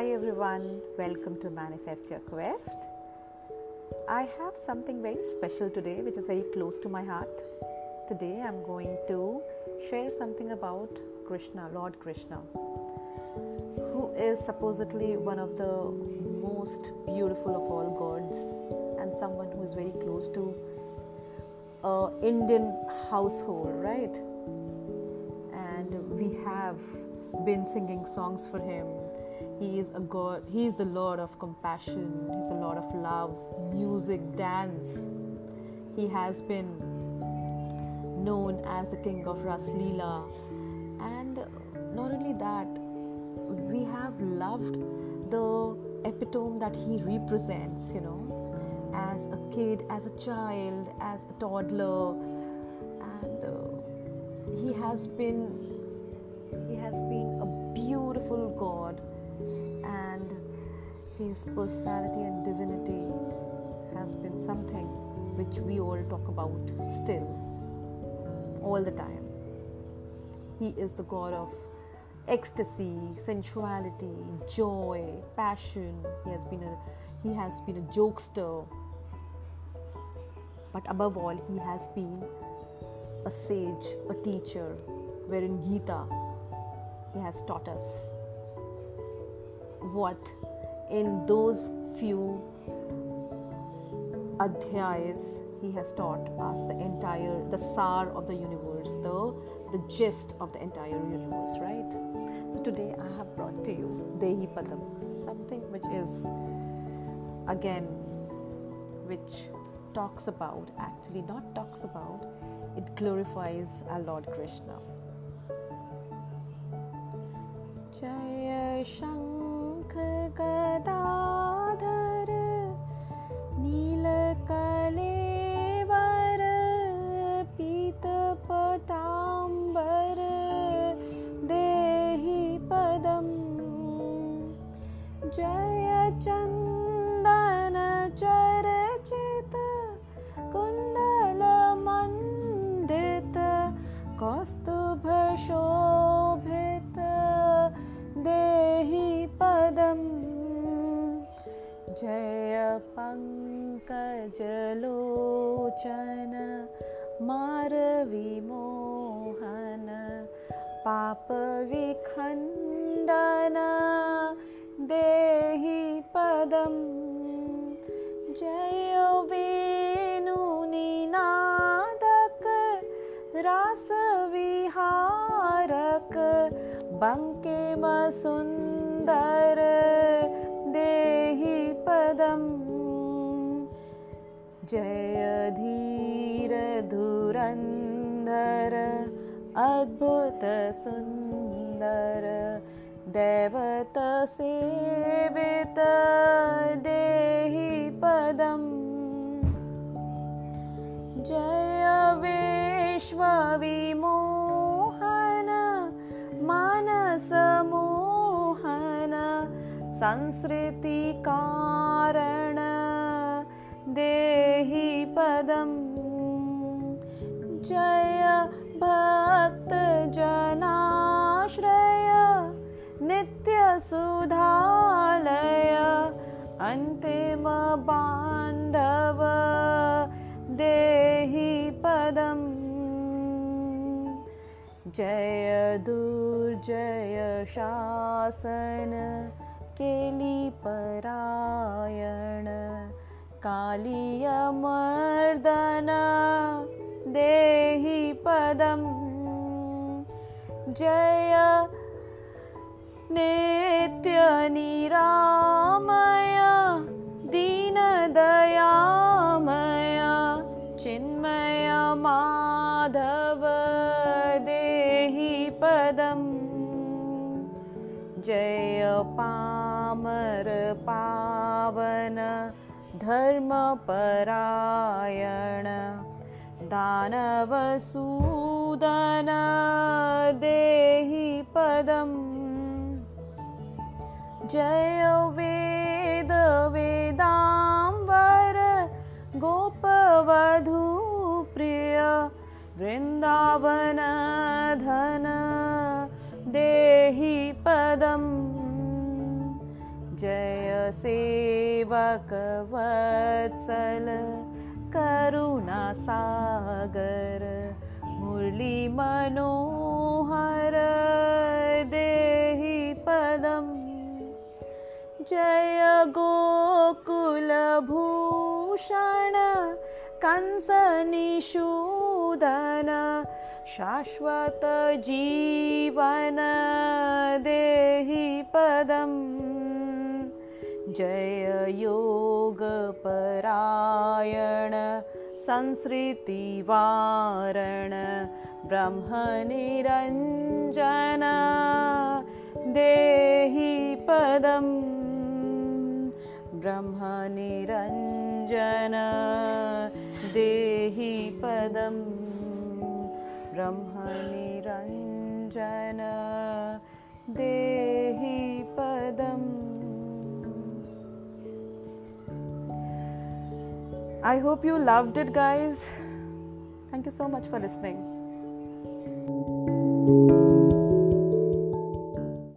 Hi everyone, welcome to Manifest Your Quest. I have something very special today which is very close to my heart. Today I'm going to share something about Krishna, Lord Krishna, who is supposedly one of the most beautiful of all gods and someone who is very close to a Indian household, right? And we have been singing songs for him. He is a God, he is the Lord of compassion, he's the Lord of love, music, dance. He has been known as the King of Ras Leela. And not only that, we have loved the epitome that he represents, you know, as a kid, as a child, as a toddler, and uh, he has been he has been a beautiful God, and his personality and divinity has been something which we all talk about still, all the time. He is the God of ecstasy, sensuality, joy, passion. He has been a he has been a jokester. But above all, he has been a sage, a teacher, wherein Gita he has taught us what in those few adhyayas he has taught us the entire the sar of the universe the the gist of the entire universe right? So today i have brought to you dehi padam something which is again which talks about actually not talks about it glorifies our lord krishna. जय शङ्ख गदाधर नीलकलेवर पीतपताम्बर देहि पदम्। जय जय पङ्कजलोचन मारविमोहन पापविखण्डन देहि पदम् जय वेणुनिनादक रासविहारक बङ्किमसुन्दर जय धीरधुरन्धर अद्भुतसुन्दर दैवतसेवित देहि पदम्। जय विश्वविमोहन मानसमोहन संसृतिकारण देहि पदम्। जय भक्तजनाश्रय नित्यसुधालय अन्तिमबान्धव देहि पदम्। जय दुर्जय शासन केलिपरायण कालीयमर्दन देहि पदम्। जय नित्यनिरामय दीनदयामय चिन्मय माधव देहि पामर पावन धर्मपरायण। दानवसूदन देहि पदम्। जय वेद वेदाम्बर गोपवधूप्रिय वृन्दावन धन देहि पदम् जय सेवकवत्सल करुणासागर मुरली मनोहर देहि पदम्। जय गोकुलभूषण कंसनिषूदन शाश्वत जीवन देहि पदम् जय योगपरायण संसृतिवारण ब्रह्मनिरञ्जन देहि पदम् ब्रह्मनिरञ्जन देहि पदम् ब्रह्मनिरञ्जन देहि पदम् I hope you loved it, guys. Thank you so much for listening.